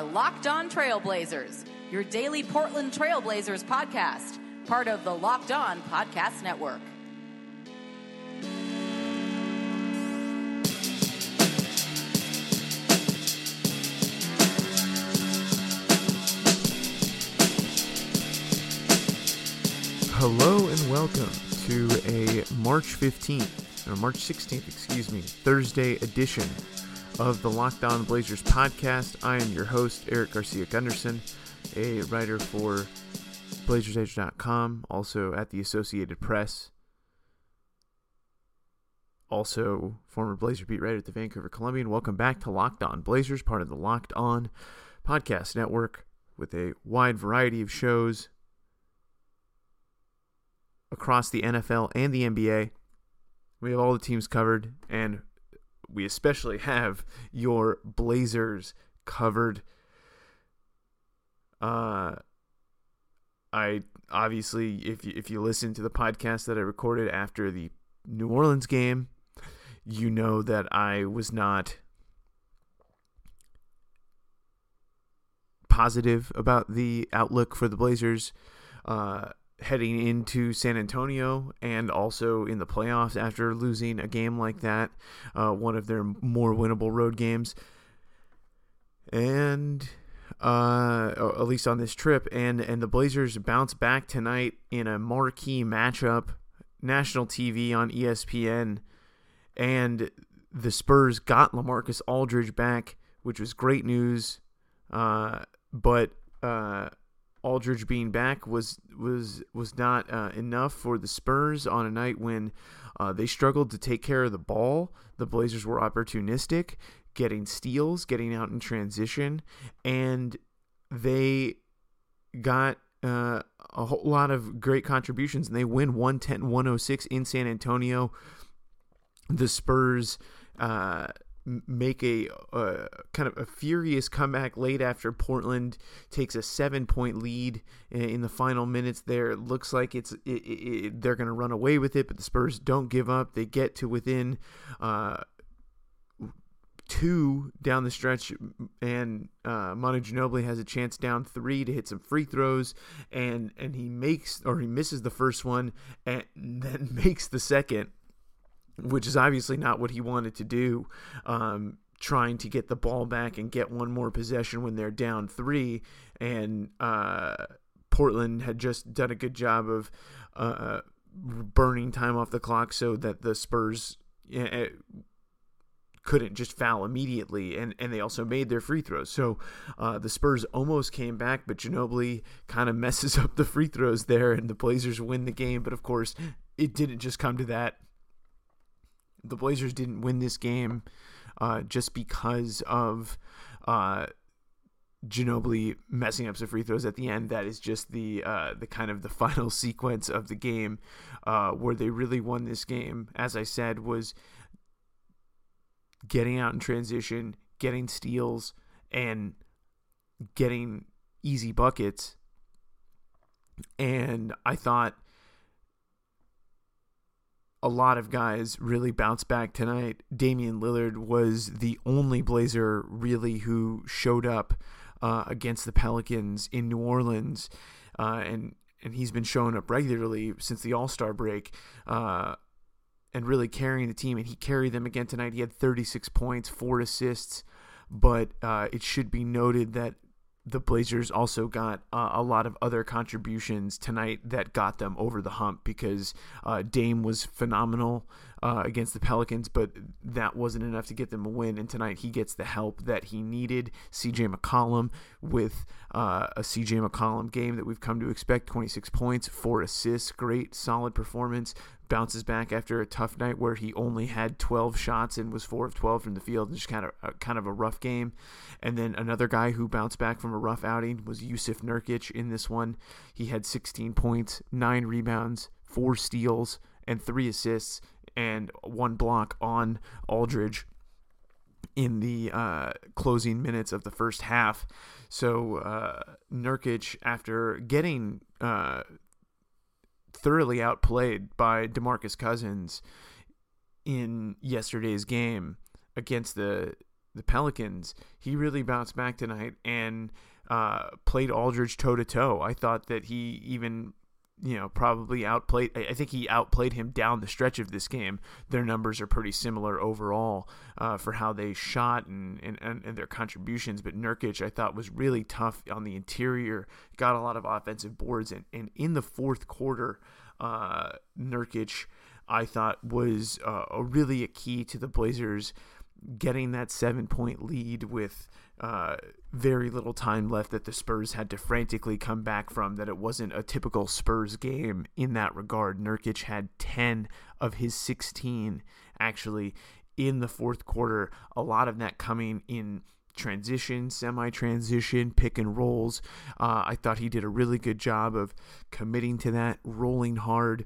are Locked On Trailblazers, your daily Portland Trailblazers podcast, part of the Locked On Podcast Network. Hello and welcome to a March 15th, or March 16th, excuse me, Thursday edition of the Locked On Blazers podcast. I am your host, Eric Garcia Gunderson, a writer for BlazersEdge.com, also at the Associated Press, also former Blazer beat writer at the Vancouver Columbian. Welcome back to Locked On Blazers, part of the Locked On Podcast Network, with a wide variety of shows across the NFL and the NBA. We have all the teams covered, and we especially have your Blazers covered. Uh, I obviously, if you, if you listen to the podcast that I recorded after the New Orleans game, you know that I was not positive about the outlook for the Blazers. Uh, heading into San Antonio and also in the playoffs after losing a game like that, uh, one of their more winnable road games. And uh, at least on this trip, and and the Blazers bounce back tonight in a marquee matchup, national TV on ESPN, and the Spurs got LaMarcus Aldridge back, which was great news. Uh, but uh, Aldridge being back was was was not uh, enough for the Spurs on a night when uh, they struggled to take care of the ball. The Blazers were opportunistic, getting steals, getting out in transition, and they got uh, a whole lot of great contributions. And they win 110-106 in San Antonio. The Spurs uh, make a kind of a furious comeback late after Portland takes a seven point lead in the final minutes. There, it looks like it's it, it, they're going to run away with it, but the Spurs don't give up. They get to within uh, two down the stretch, and uh, Manu Ginobili has a chance down three to hit some free throws, and and he makes or he misses the first one, and then makes the second which is obviously not what he wanted to do. Um, trying to get the ball back and get one more possession when they're down three, and uh, Portland had just done a good job of uh, burning time off the clock so that the Spurs. Uh, couldn't just foul immediately, and, and they also made their free throws. So uh, the Spurs almost came back, but Ginobili kind of messes up the free throws there, and the Blazers win the game. But of course, it didn't just come to that the Blazers didn't win this game uh, just because of uh, Ginobili messing up some free throws at the end. That is just the uh, the kind of the final sequence of the game uh, where they really won this game. As I said, was getting out in transition, getting steals, and getting easy buckets. And I thought a lot of guys really bounced back tonight. Damian Lillard was the only Blazer really who showed up uh, against the Pelicans in New Orleans, uh, and and he's been showing up regularly since the All Star break. Uh, and really carrying the team, and he carried them again tonight. He had 36 points, four assists, but uh, it should be noted that the Blazers also got uh, a lot of other contributions tonight that got them over the hump because uh, Dame was phenomenal. Uh, against the Pelicans, but that wasn't enough to get them a win. And tonight he gets the help that he needed. CJ McCollum with uh, a CJ McCollum game that we've come to expect 26 points, four assists, great, solid performance. Bounces back after a tough night where he only had 12 shots and was 4 of 12 from the field, and just kind of kind of a rough game. And then another guy who bounced back from a rough outing was Yusuf Nurkic in this one. He had 16 points, 9 rebounds, 4 steals, and 3 assists and one block on Aldridge in the uh, closing minutes of the first half. So uh, Nurkic, after getting uh, thoroughly outplayed by DeMarcus Cousins in yesterday's game against the the Pelicans, he really bounced back tonight and uh, played Aldridge toe to toe. I thought that he even you know, probably outplayed. I think he outplayed him down the stretch of this game. Their numbers are pretty similar overall uh, for how they shot and, and, and their contributions. But Nurkic, I thought, was really tough on the interior, got a lot of offensive boards. And, and in the fourth quarter, uh, Nurkic, I thought, was uh, really a key to the Blazers getting that seven point lead with uh, very little time left that the Spurs had to frantically come back from, that it wasn't a typical Spurs game in that regard. Nurkic had 10 of his 16 actually in the fourth quarter, a lot of that coming in transition, semi transition, pick and rolls. Uh, I thought he did a really good job of committing to that, rolling hard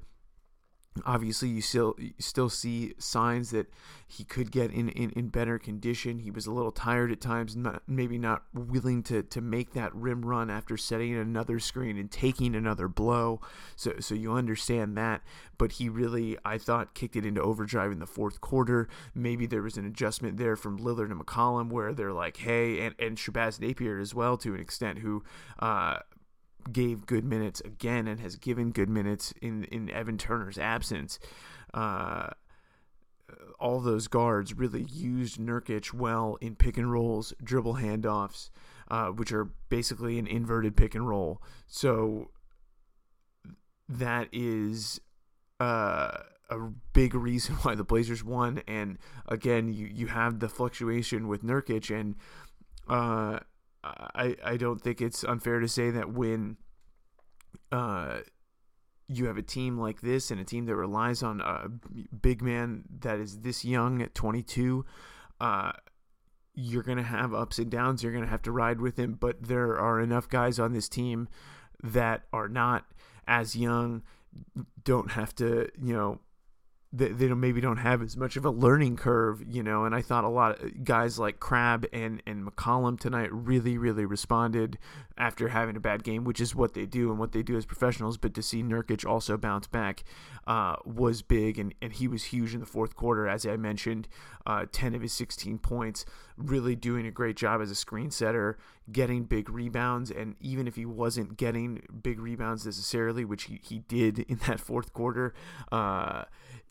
obviously you still you still see signs that he could get in, in, in better condition. He was a little tired at times not, maybe not willing to to make that rim run after setting another screen and taking another blow. So so you understand that. But he really I thought kicked it into overdrive in the fourth quarter. Maybe there was an adjustment there from Lillard and McCollum where they're like hey and and Shabazz Napier as well to an extent who uh gave good minutes again and has given good minutes in in Evan Turner's absence. Uh, all those guards really used Nurkic well in pick and rolls, dribble handoffs, uh, which are basically an inverted pick and roll. So that is uh, a big reason why the Blazers won. And again, you you have the fluctuation with Nurkic and. Uh, I I don't think it's unfair to say that when uh, you have a team like this and a team that relies on a big man that is this young at 22, uh, you're going to have ups and downs. You're going to have to ride with him. But there are enough guys on this team that are not as young, don't have to, you know, they, they maybe don't have as much of a learning curve, you know. And I thought a lot of guys like Crabbe and and McCollum tonight really really responded after having a bad game, which is what they do and what they do as professionals. But to see Nurkic also bounce back uh, was big, and and he was huge in the fourth quarter, as I mentioned, uh, ten of his sixteen points, really doing a great job as a screen setter, getting big rebounds, and even if he wasn't getting big rebounds necessarily, which he he did in that fourth quarter. Uh,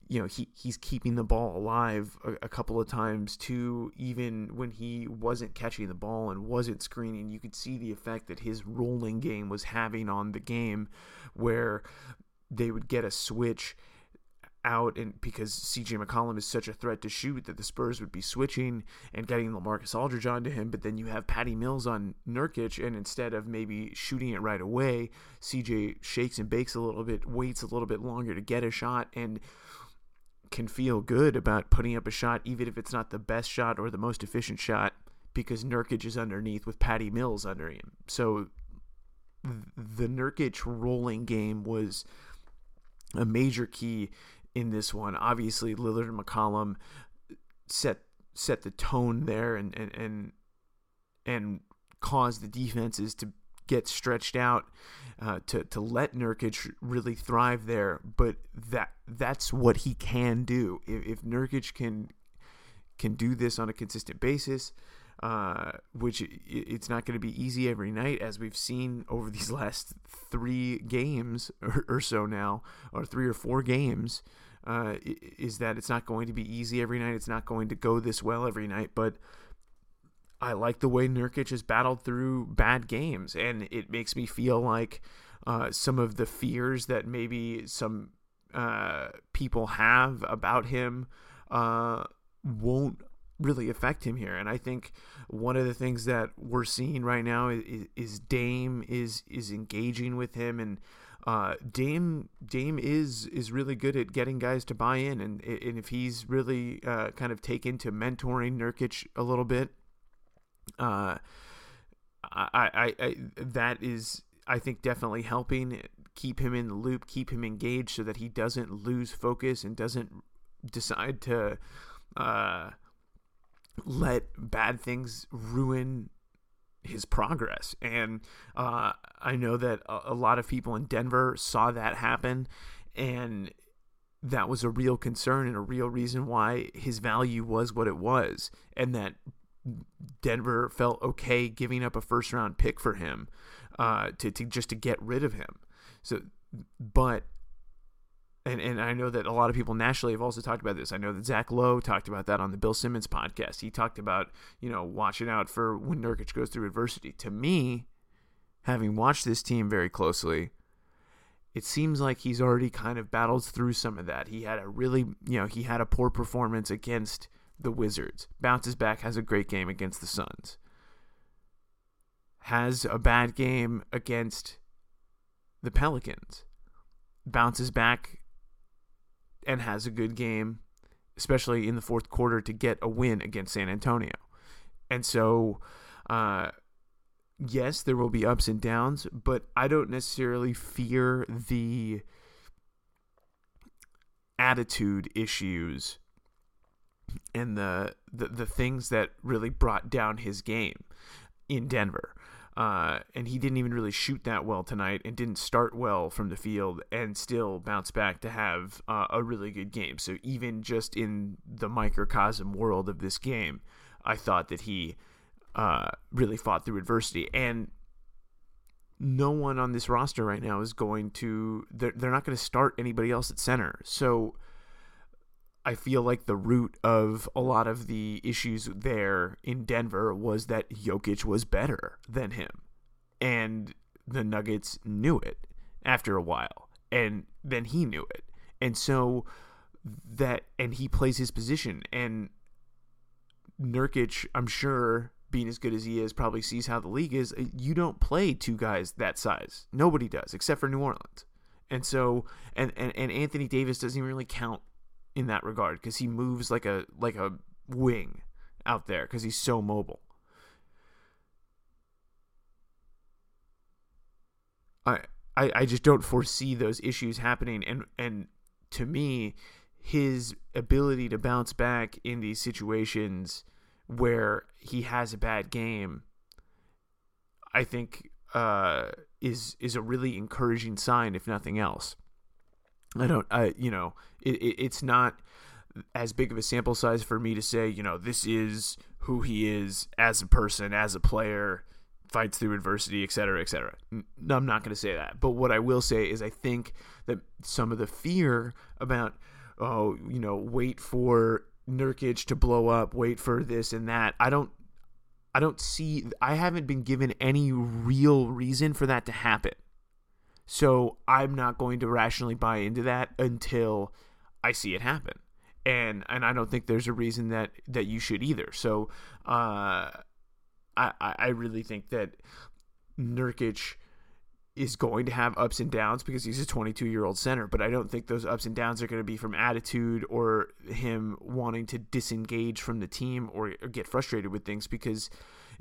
you know he he's keeping the ball alive a, a, couple of times too even when he wasn't catching the ball and wasn't screening you could see the effect that his rolling game was having on the game where they would get a switch out and because CJ McCollum is such a threat to shoot that the Spurs would be switching and getting LaMarcus Aldridge onto him but then you have Patty Mills on Nurkic and instead of maybe shooting it right away CJ shakes and bakes a little bit waits a little bit longer to get a shot and can feel good about putting up a shot, even if it's not the best shot or the most efficient shot, because Nurkic is underneath with Patty Mills under him. So the Nurkic rolling game was a major key in this one. Obviously, Lillard and McCollum set set the tone there and and and, and caused the defenses to get stretched out uh, to to let Nurkic really thrive there. But that that's what he can do. If, if Nurkic can can do this on a consistent basis, uh, which it's not going to be easy every night, as we've seen over these last three games or, or so now, or three or four games. Uh, is that it's not going to be easy every night. It's not going to go this well every night, but I like the way Nurkic has battled through bad games, and it makes me feel like uh, some of the fears that maybe some uh, people have about him uh, won't really affect him here. And I think one of the things that we're seeing right now is, is Dame is is engaging with him and uh, Dame Dame is is really good at getting guys to buy in, and and if he's really uh, kind of taken to mentoring Nurkic a little bit, uh, I, I, I that is I think definitely helping keep him in the loop, keep him engaged, so that he doesn't lose focus and doesn't decide to uh, let bad things ruin his progress. And uh, I know that a, a lot of people in Denver saw that happen, and that was a real concern and a real reason why his value was what it was, and that Denver felt okay giving up a first round pick for him uh, to, to just to get rid of him. So, but and and I know that a lot of people nationally have also talked about this. I know that Zach Lowe talked about that on the Bill Simmons podcast. He talked about you know watching out for when Nurkic goes through adversity. To me, having watched this team very closely, it seems like he's already kind of battled through some of that. He had a really you know he had a poor performance against the Wizards, bounces back, has a great game against the Suns, has a bad game against the Pelicans, bounces back and has a good game, especially in the fourth quarter to get a win against San Antonio. And so, uh, yes, there will be ups and downs, but I don't necessarily fear the attitude issues and the, the the things that really brought down his game in Denver. Uh, and he didn't even really shoot that well tonight and didn't start well from the field and still bounce back to have uh, a really good game. So even just in the microcosm world of this game, I thought that he uh, really fought through adversity. And no one on this roster right now is going to, they're, they're not going to start anybody else at center. So I feel like the root of a lot of the issues there in Denver was that Jokic was better than him. And the Nuggets knew it after a while. And then he knew it. And so that and he plays his position and Nurkic, I'm sure, being as good as he is, probably sees how the league is. You don't play two guys that size. Nobody does, except for New Orleans. And so and, and, and Anthony Davis doesn't even really count in that regard because he moves like a like a wing out there because he's so mobile. I, I I just don't foresee those issues happening and and to me his ability to bounce back in these situations where he has a bad game I think uh, is is a really encouraging sign if nothing else. I don't, I you know, it, it, it's not as big of a sample size for me to say, you know, this is who he is as a person, as a player, fights through adversity, et cetera, et cetera. No, I'm not going to say that. But what I will say is I think that some of the fear about, oh, you know, wait for Nurkic to blow up, wait for this and that. I don't, I don't see, I haven't been given any real reason for that to happen. So I'm not going to rationally buy into that until I see it happen. And and I don't think there's a reason that that you should either. So uh, I I really think that Nurkic is going to have ups and downs because he's a 22 year old center, but I don't think those ups and downs are going to be from attitude or him wanting to disengage from the team or, or get frustrated with things because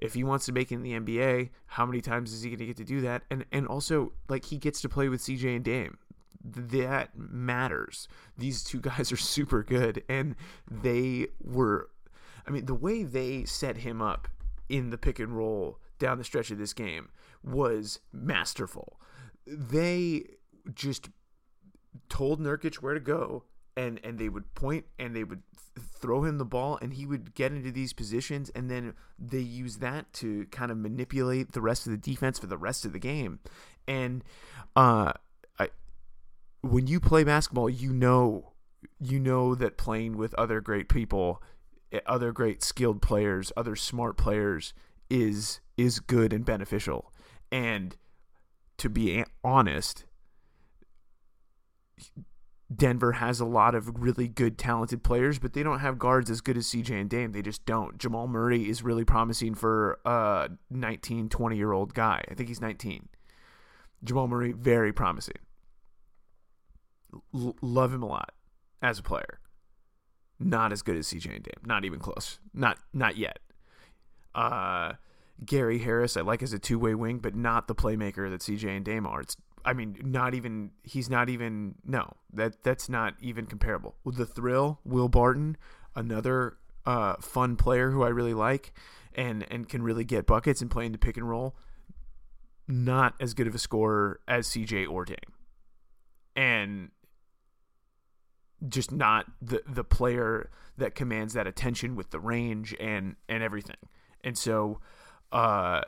if he wants to make it in the NBA, how many times is he going to get to do that? And and also like he gets to play with CJ and Dame. That matters. These two guys are super good and they were I mean the way they set him up in the pick and roll down the stretch of this game was masterful. They just told Nurkic where to go and and they would point and they would throw him the ball and he would get into these positions and then they use that to kind of manipulate the rest of the defense for the rest of the game. And uh I when you play basketball you know you know that playing with other great people eh, other great skilled players other smart players is is good and beneficial. And to be honest Denver has a lot of really good, talented players, but they don't have guards as good as CJ and Dame. They just don't. Jamal Murray is really promising for a 19, 20 year old guy. I think he's 19. Jamal Murray, very promising. L- love him a lot as a player. Not as good as CJ and Dame. Not even close. Not not yet. Uh, Gary Harris, I like as a two way wing, but not the playmaker that CJ and Dame are. It's I mean, not even he's not even no that that's not even comparable. The thrill, Will Barton, another uh, fun player who I really like, and and can really get buckets and play in the pick and roll. Not as good of a scorer as CJ or Dame, and just not the the player that commands that attention with the range and and everything. And so, uh,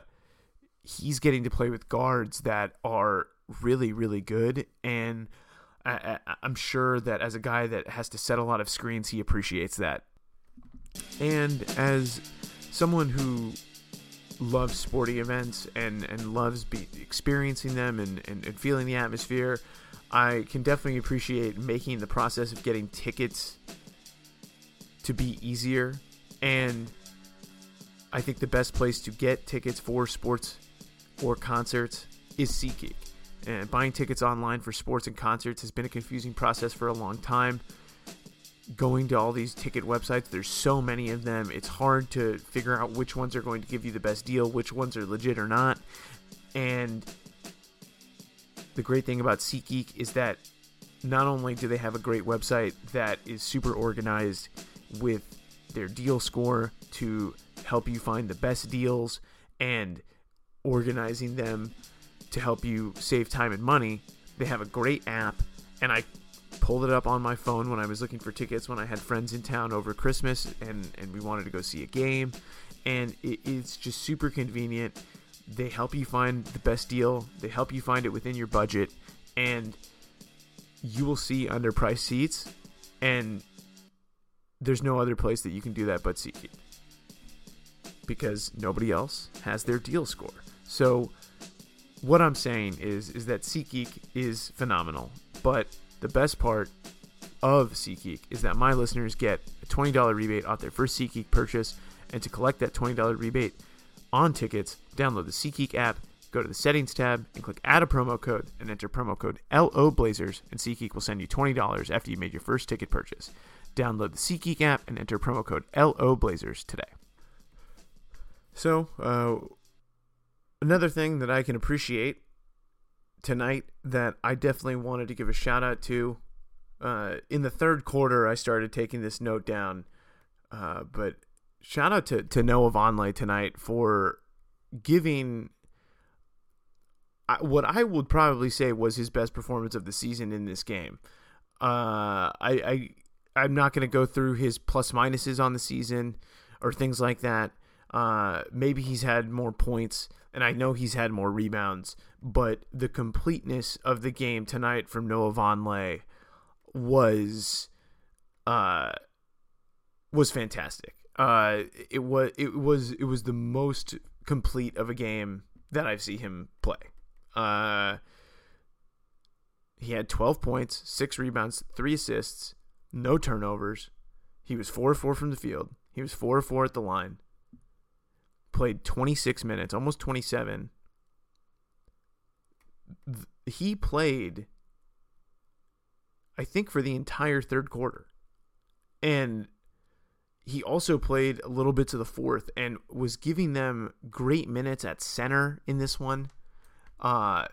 he's getting to play with guards that are really, really good. And I, am sure that as a guy that has to set a lot of screens, he appreciates that. And as someone who loves sporting events and, and loves be, experiencing them and, and, and feeling the atmosphere, I can definitely appreciate making the process of getting tickets to be easier. And I think the best place to get tickets for sports or concerts is SeatGeek. And buying tickets online for sports and concerts has been a confusing process for a long time. Going to all these ticket websites, there's so many of them. It's hard to figure out which ones are going to give you the best deal, which ones are legit or not. And the great thing about SeatGeek is that not only do they have a great website that is super organized with their deal score to help you find the best deals and organizing them to help you save time and money. They have a great app, and I pulled it up on my phone when I was looking for tickets when I had friends in town over Christmas and, and we wanted to go see a game. And it, it's just super convenient. They help you find the best deal, they help you find it within your budget, and you will see underpriced seats. And there's no other place that you can do that but SeatGeek because nobody else has their deal score. So what I'm saying is is that SeatGeek is phenomenal, but the best part of SeatGeek is that my listeners get a $20 rebate off their first SeatGeek purchase, and to collect that $20 rebate on tickets, download the SeatGeek app, go to the settings tab, and click add a promo code and enter promo code LO Blazers, and SeatGeek will send you $20 after you made your first ticket purchase. Download the SeatGeek app and enter promo code LO Blazers today. So, uh, another thing that I can appreciate tonight that I definitely wanted to give a shout out to. Uh, in the third quarter, I started taking this note down, uh, but shout out to, to Noah Vonleh tonight for giving what I would probably say was his best performance of the season in this game. Uh, I, I I'm not going to go through his plus minuses on the season or things like that. Uh, maybe he's had more points, and I know he's had more rebounds, but the completeness of the game tonight from Noah Vonleh was uh was fantastic. Uh, it was it was it was the most complete of a game that I've seen him play. Uh, he had 12 points, six rebounds, three assists, no turnovers. He was four four from the field. He was four four at the line played 26 minutes, almost 27. He played, I think, for the entire third quarter. And he also played a little bit to the fourth and was giving them great minutes at center in this one. Uh,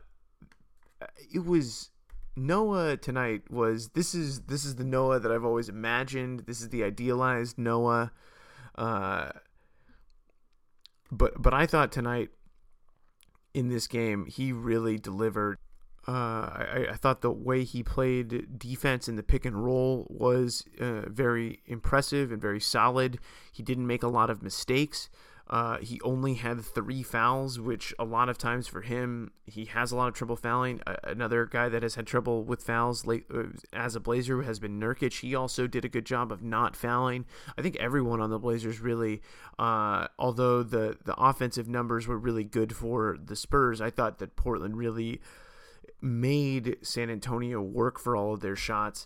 it was Noah tonight was this is this is the Noah that I've always imagined. This is the idealized Noah. Uh, but but I thought tonight in this game he really delivered. Uh, I, I thought the way he played defense in the pick and roll was uh, very impressive and very solid. He didn't make a lot of mistakes. Uh, he only had three fouls, which a lot of times for him, he has a lot of trouble fouling. Uh, another guy that has had trouble with fouls late, uh, as a Blazer has been Nurkic. He also did a good job of not fouling. I think everyone on the Blazers really, uh, although the the offensive numbers were really good for the Spurs, I thought that Portland really made San Antonio work for all of their shots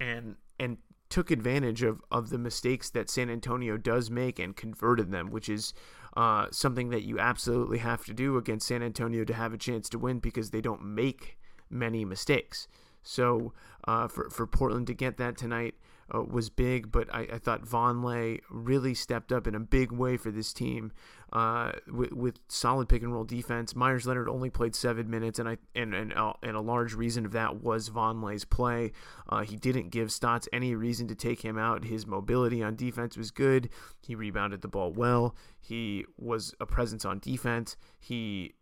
and and took advantage of of the mistakes that San Antonio does make and converted them, which is uh, something that you absolutely have to do against San Antonio to have a chance to win because they don't make many mistakes. So uh, for for Portland to get that tonight uh, was big, but I, I thought Vonleh really stepped up in a big way for this team uh, with, with, solid pick and roll defense. Meyers Leonard only played seven minutes, and I and and, uh, and a large reason of that was Vonleh's play. Uh, he didn't give Stotts any reason to take him out. His mobility on defense was good. He rebounded the ball well. He was a presence on defense. He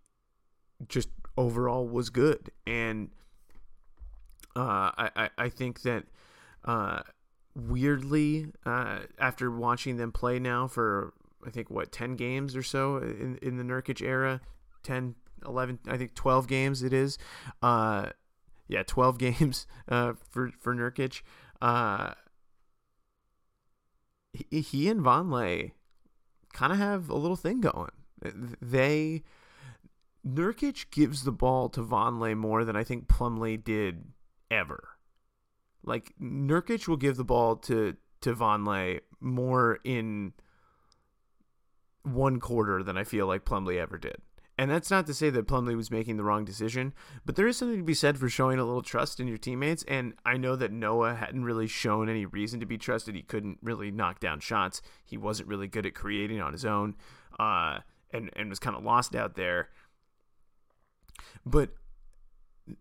just overall was good, and uh, I, I think that uh, weirdly, uh, after watching them play now for I think what ten games or so in in the Nurkic era, 10, 11, I think twelve games it is. Uh, yeah, twelve games uh, for for Nurkic. Uh, he, he and Vonleh kind of have a little thing going. They Nurkic gives the ball to Vonleh more than I think Plumlee did ever. Like Nurkic will give the ball to to Vonleh more in one quarter than I feel like Plumlee ever did. And that's not to say that Plumlee was making the wrong decision, but there is something to be said for showing a little trust in your teammates. And I know that Noah hadn't really shown any reason to be trusted. He couldn't really knock down shots. He wasn't really good at creating on his own, uh, and and was kind of lost out there. But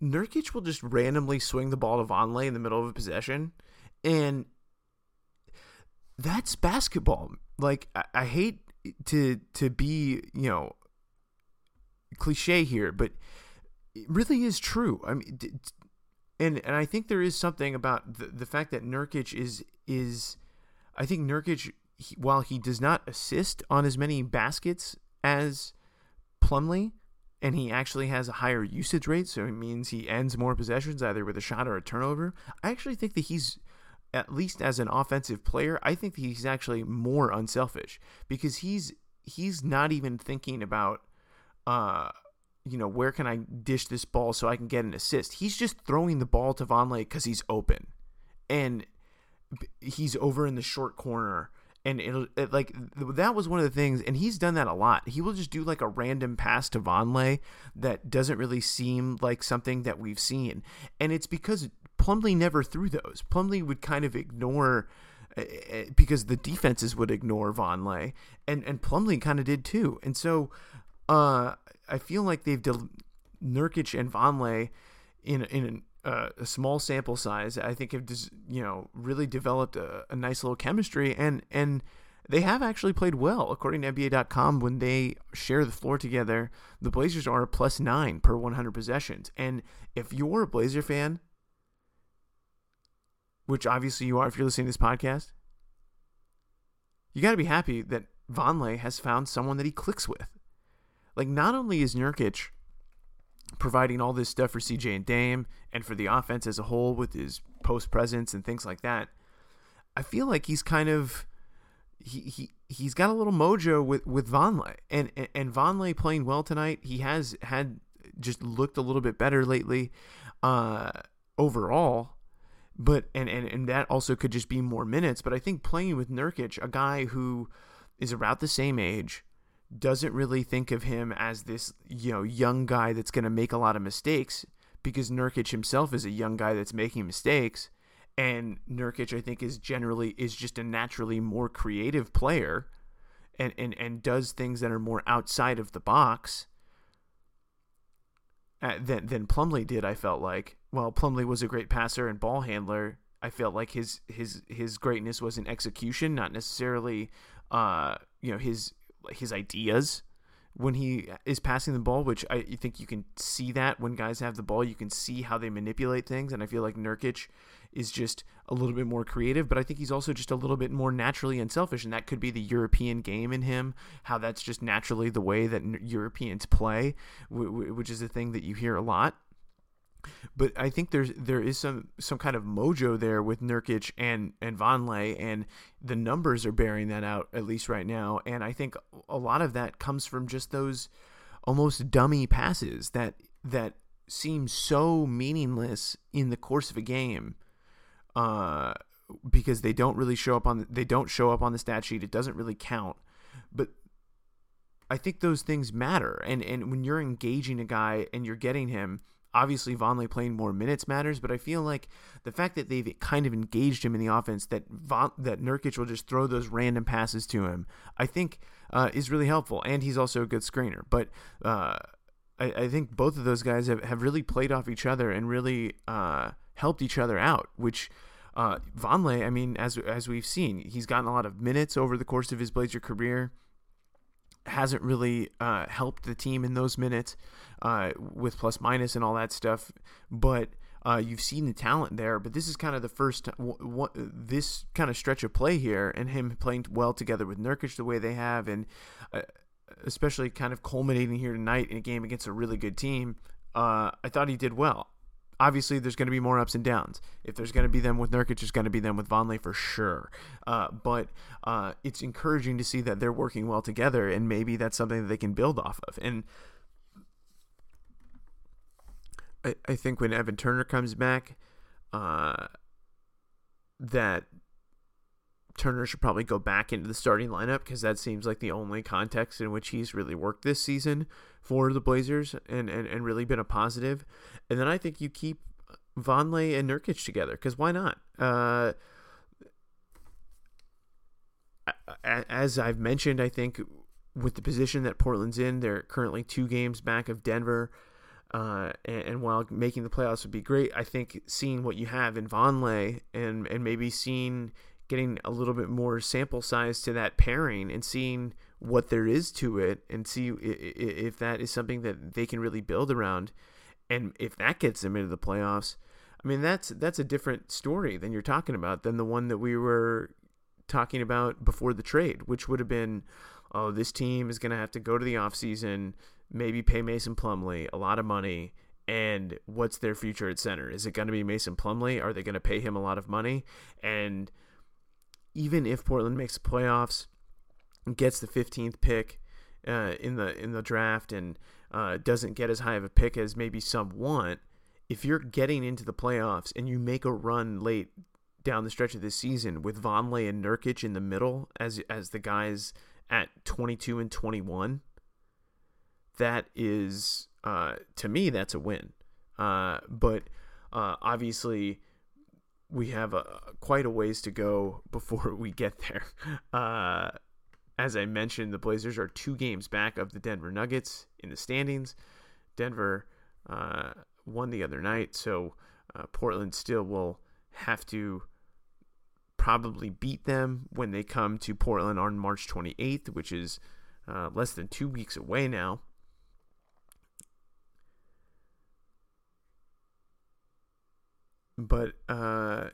Nurkic will just randomly swing the ball to Vonleh in the middle of a possession, and that's basketball. Like I, I hate to to be you know cliche here, but it really is true. I mean, and and I think there is something about the the fact that Nurkic is is I think Nurkic he, while he does not assist on as many baskets as Plumlee, and he actually has a higher usage rate, so it means he ends more possessions either with a shot or a turnover. I actually think that he's at least as an offensive player, I think he's actually more unselfish because he's he's not even thinking about uh you know, where can I dish this ball so I can get an assist? He's just throwing the ball to Vonleh cuz he's open. And he's over in the short corner and it'll it, like that was one of the things and he's done that a lot he will just do like a random pass to Vonleh that doesn't really seem like something that we've seen and it's because Plumlee never threw those. Plumlee would kind of ignore uh, because the defenses would ignore Vonleh and and Plumlee kind of did too. And so uh I feel like they've del- Nurkic and Vonleh in in uh, a small sample size, I think have just, you know really developed a, a, nice little chemistry, and and they have actually played well. According to NBA.com. When they share the floor together, the Blazers are a plus nine per 100 possessions, and if you're a Blazer fan, which obviously you are if you're listening to this podcast, you got to be happy that Vonleh has found someone that he clicks with. Like, not only is Nurkic providing all this stuff for CJ and Dame and for the offense as a whole with his post presence and things like that. I feel like he's kind of he he he's got a little mojo with with Vonleh and and, Vonleh playing well tonight. He has had just looked a little bit better lately uh overall but and, and and that also could just be more minutes but I think playing with Nurkic a guy who is about the same age doesn't really think of him as this, you know, young guy that's going to make a lot of mistakes because Nurkic himself is a young guy that's making mistakes and Nurkic I think is generally is just a naturally more creative player and and and does things that are more outside of the box uh, than than Plumlee did I felt like. Well, Plumlee was a great passer and ball handler. I felt like his his his greatness was in execution, not necessarily uh you know his his ideas when he is passing the ball, which I think you can see that when guys have the ball, you can see how they manipulate things. And I feel like Nurkic is just a little bit more creative, but I think he's also just a little bit more naturally unselfish. And that could be the European game in him, how that's just naturally the way that Europeans play, which is a thing that you hear a lot. But I think there's there is some some kind of mojo there with Nurkic and and Vonleh, and the numbers are bearing that out at least right now. And I think a lot of that comes from just those almost dummy passes that that seem so meaningless in the course of a game uh, because they don't really show up on the, they don't show up on the stat sheet. It doesn't really count. But I think those things matter. And and when you're engaging a guy and you're getting him, obviously Vonleh playing more minutes matters, but I feel like the fact that they've kind of engaged him in the offense, that Von, that Nurkic will just throw those random passes to him, I think uh, is really helpful. And he's also a good screener. But uh, I, I, think both of those guys have, have really played off each other and really uh, helped each other out, which – uh, Vonleh, I mean, as as we've seen, he's gotten a lot of minutes over the course of his Blazer career. Hasn't really uh, helped the team in those minutes uh, with plus minus and all that stuff, but uh, you've seen the talent there. But this is kind of the first w- this kind of stretch of play here, and him playing well together with Nurkic the way they have, and uh, especially kind of culminating here tonight in a game against a really good team. Uh, I thought he did well obviously there's going to be more ups and downs. If there's going to be them with Nurkic, there's going to be them with Vonleh for sure. Uh, but uh, it's encouraging to see that they're working well together, and maybe that's something that they can build off of. And I, I think when Evan Turner comes back, uh, that Turner should probably go back into the starting lineup because that seems like the only context in which he's really worked this season for the Blazers and, and, and really been a positive. And then I think you keep Vonleh and Nurkic together because why not? Uh, as I've mentioned, I think with the position that Portland's in, they're currently two games back of Denver. Uh, and, and, while making the playoffs would be great, I think seeing what you have in Vonleh and and maybe seeing getting a little bit more sample size to that pairing and seeing what there is to it and see if that is something that they can really build around. And if that gets them into the playoffs i mean that's that's a different story than you're talking about than the one that we were talking about before the trade which would have been oh this team is going to have to go to the offseason maybe pay Mason Plumlee a lot of money and what's their future at center? Is it going to be Mason Plumlee are they going to pay him a lot of money? And even if Portland makes the playoffs, gets the 15th pick uh, in the in the draft, and uh, doesn't get as high of a pick as maybe some want, if you're getting into the playoffs and you make a run late down the stretch of this season with Vonleh and Nurkic in the middle as as the guys at 22 and 21, that is uh, to me that's a win. Uh, but uh, obviously we have a, quite a ways to go before we get there. Uh, as I mentioned, the Blazers are two games back of the Denver Nuggets in the standings. Denver uh, won the other night, so uh, Portland still will have to probably beat them when they come to Portland on March 28th, which is uh, less than two weeks away now. But uh,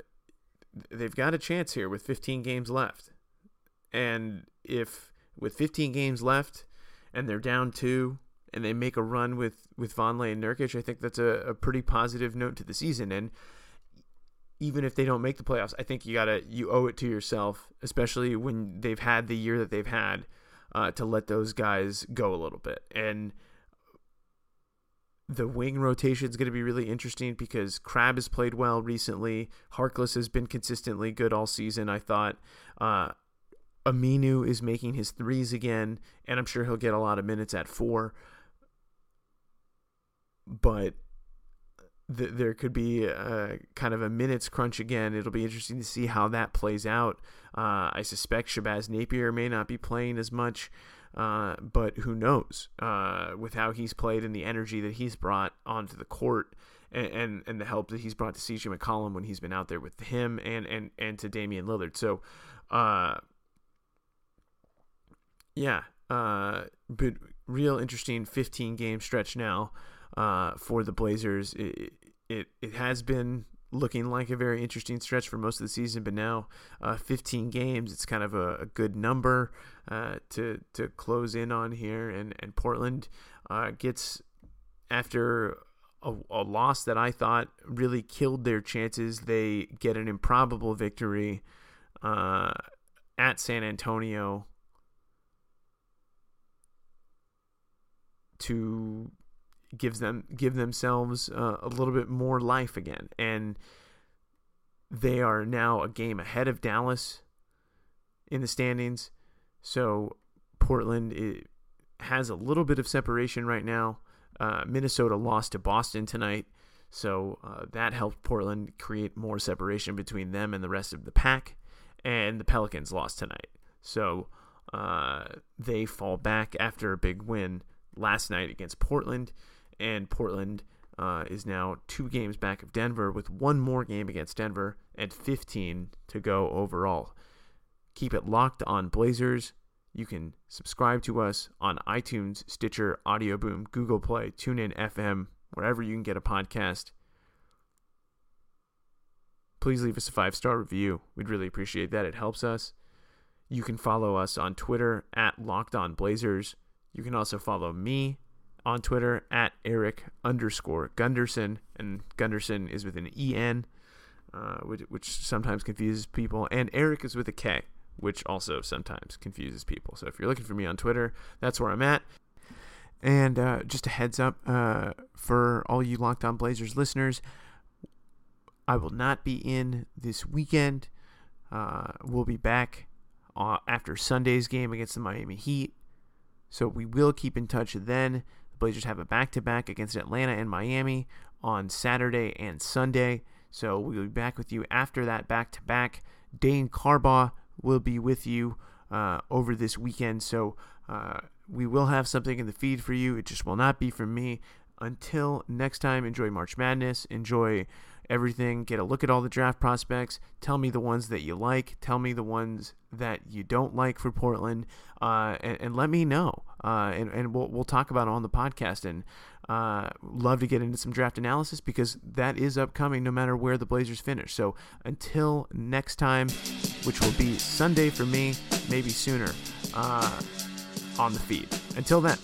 they've got a chance here with 15 games left. And if with 15 games left and they're down two and they make a run with, with Vonleh and Nurkic, I think that's a, a pretty positive note to the season. And even if they don't make the playoffs, I think you gotta you owe it to yourself, especially when they've had the year that they've had, uh, to let those guys go a little bit. And the wing rotation is going to be really interesting because Crabbe has played well recently. Harkless has been consistently good all season. I thought uh, Aminu is making his threes again, and I'm sure he'll get a lot of minutes at four. But th- there could be a, kind of a minutes crunch again. It'll be interesting to see how that plays out. Uh, I suspect Shabazz Napier may not be playing as much. Uh, but who knows uh, with how he's played and the energy that he's brought onto the court and, and, and the help that he's brought to CJ McCollum when he's been out there with him and, and, and to Damian Lillard. So, uh, yeah, uh, but real interesting 15 game stretch now uh, for the Blazers. It, it, it has been looking like a very interesting stretch for most of the season, but now uh, 15 games, it's kind of a, a good number uh, to to close in on here. And and Portland uh, gets after a, a, loss that I thought really killed their chances. They get an improbable victory uh, at San Antonio to gives them give themselves uh, a little bit more life again, and they are now a game ahead of Dallas in the standings. So Portland has a little bit of separation right now. Uh, Minnesota lost to Boston tonight, so uh, that helped Portland create more separation between them and the rest of the pack. And the Pelicans lost tonight, so uh, they fall back after a big win last night against Portland. And Portland uh, is now two games back of Denver with one more game against Denver and 15 to go overall. Keep it locked on Blazers. You can subscribe to us on iTunes, Stitcher, Audio Boom, Google Play, TuneIn FM, wherever you can get a podcast. Please leave us a five star review. We'd really appreciate that. It helps us. You can follow us on Twitter at Locked On Blazers. You can also follow me on Twitter at Erik underscore Gundersen, and Gundersen is with an EN, uh, which, which sometimes confuses people, and Erik is with a K, which also sometimes confuses people. So if you're looking for me on Twitter, that's where I'm at. And uh, just a heads up uh, for all you Locked On Blazers listeners, I will not be in this weekend. Uh, we'll be back uh, after Sunday's game against the Miami Heat. So we will keep in touch then. The Blazers have a back to back against Atlanta and Miami on Saturday and Sunday. So we'll be back with you after that back to back. Dane Carbaugh will be with you uh, over this weekend. So uh, we will have something in the feed for you. It just will not be from me. Until next time, enjoy March Madness. Enjoy everything. Get a look at all the draft prospects. Tell me the ones that you like. Tell me the ones that you don't like for Portland, uh, and, and, let me know. Uh, and and we'll we'll talk about it on the podcast. And uh, love to get into some draft analysis because that is upcoming no matter where the Blazers finish. So until next time, which will be Sunday for me, maybe sooner, uh, on the feed. Until then.